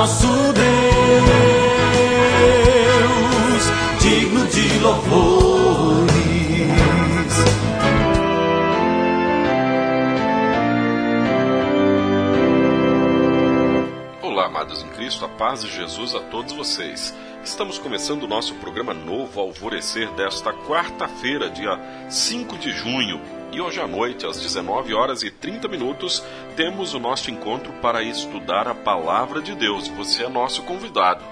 nosso Deus, digno de louvores. Olá, amados em Cristo, a paz de Jesus a todos vocês. Estamos começando o nosso programa novo Alvorecer desta quarta-feira, dia 5 de junho. E hoje à noite, às 19 horas e 30 minutos, temos o nosso encontro para estudar a palavra de Deus. Você é nosso convidado.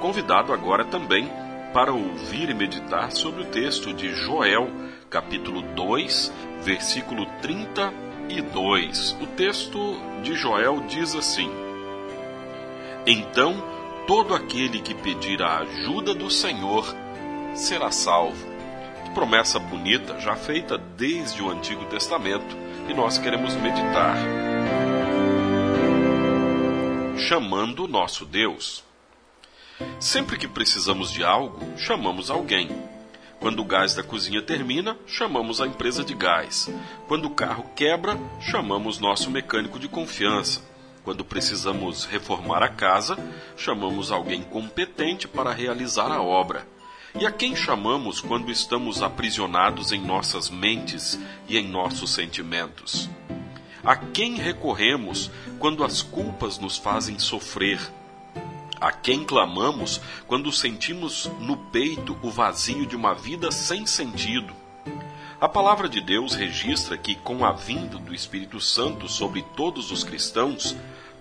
Convidado agora também para ouvir e meditar sobre o texto de Joel, capítulo 2, versículo 32. O texto de Joel diz assim: Então todo aquele que pedir a ajuda do Senhor será salvo promessa bonita já feita desde o Antigo Testamento e nós queremos meditar. Chamando o nosso Deus. Sempre que precisamos de algo, chamamos alguém. Quando o gás da cozinha termina, chamamos a empresa de gás. Quando o carro quebra, chamamos nosso mecânico de confiança. Quando precisamos reformar a casa, chamamos alguém competente para realizar a obra. E a quem chamamos quando estamos aprisionados em nossas mentes e em nossos sentimentos? A quem recorremos quando as culpas nos fazem sofrer? A quem clamamos quando sentimos no peito o vazio de uma vida sem sentido? A palavra de Deus registra que, com a vinda do Espírito Santo sobre todos os cristãos,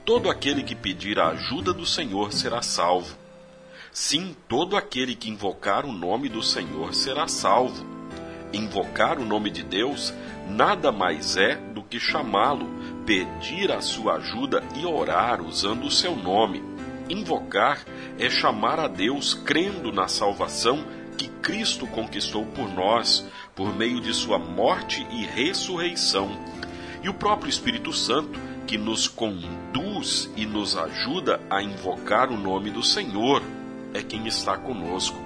todo aquele que pedir a ajuda do Senhor será salvo. Sim, todo aquele que invocar o nome do Senhor será salvo. Invocar o nome de Deus nada mais é do que chamá-lo, pedir a sua ajuda e orar usando o seu nome. Invocar é chamar a Deus crendo na salvação que Cristo conquistou por nós, por meio de sua morte e ressurreição. E o próprio Espírito Santo, que nos conduz e nos ajuda a invocar o nome do Senhor é quem está conosco.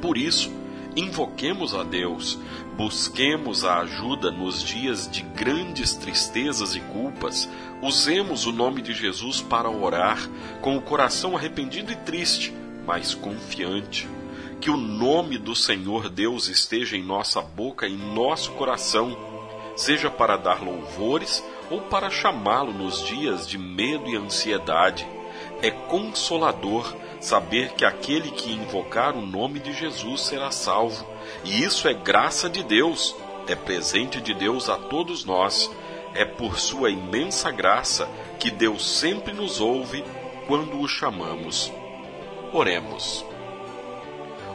Por isso, invoquemos a Deus, busquemos a ajuda nos dias de grandes tristezas e culpas, usemos o nome de Jesus para orar, com o coração arrependido e triste, mas confiante. Que o nome do Senhor Deus esteja em nossa boca e em nosso coração, seja para dar louvores ou para chamá-lo nos dias de medo e ansiedade. É consolador saber que aquele que invocar o nome de Jesus será salvo. E isso é graça de Deus, é presente de Deus a todos nós. É por sua imensa graça que Deus sempre nos ouve quando o chamamos. Oremos.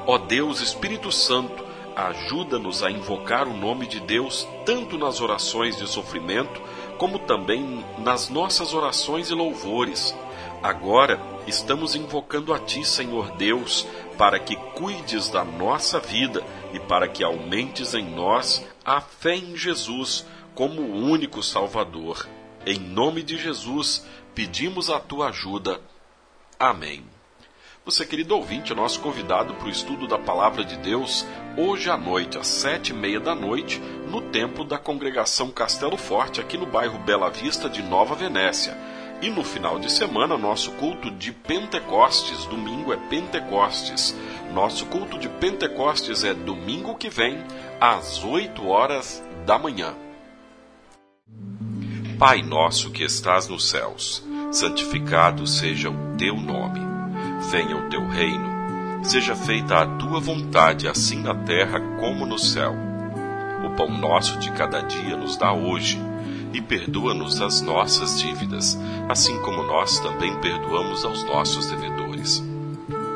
Ó Deus Espírito Santo, ajuda-nos a invocar o nome de Deus tanto nas orações de sofrimento, como também nas nossas orações e louvores. Agora, estamos invocando a Ti, Senhor Deus, para que cuides da nossa vida e para que aumentes em nós a fé em Jesus como o único Salvador. Em nome de Jesus, pedimos a tua ajuda. Amém. Você, querido ouvinte, é nosso convidado para o estudo da Palavra de Deus hoje à noite, às sete e meia da noite, no templo da congregação Castelo Forte, aqui no bairro Bela Vista de Nova Venécia. E no final de semana, nosso culto de Pentecostes, domingo é Pentecostes. Nosso culto de Pentecostes é domingo que vem, às 8 horas da manhã. Pai nosso que estás nos céus, santificado seja o teu nome. Venha o teu reino. Seja feita a tua vontade, assim na terra como no céu. O pão nosso de cada dia nos dá hoje e perdoa-nos as nossas dívidas, assim como nós também perdoamos aos nossos devedores.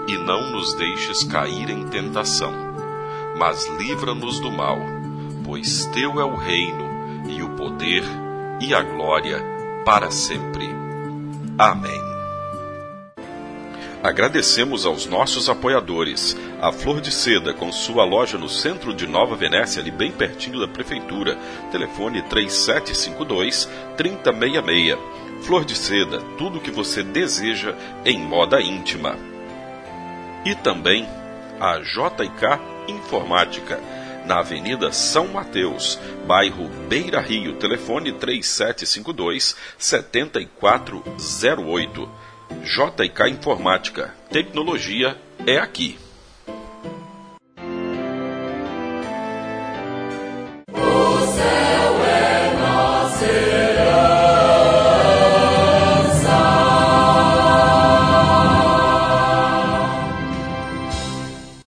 E não nos deixes cair em tentação, mas livra-nos do mal, pois teu é o reino, e o poder, e a glória, para sempre. Amém. Agradecemos aos nossos apoiadores. A Flor de Seda, com sua loja no centro de Nova Venécia, ali bem pertinho da prefeitura. Telefone 3752-3066. Flor de Seda, tudo o que você deseja em moda íntima. E também a JK Informática, na Avenida São Mateus, bairro Beira Rio. Telefone 3752-7408. JK Informática. Tecnologia é aqui.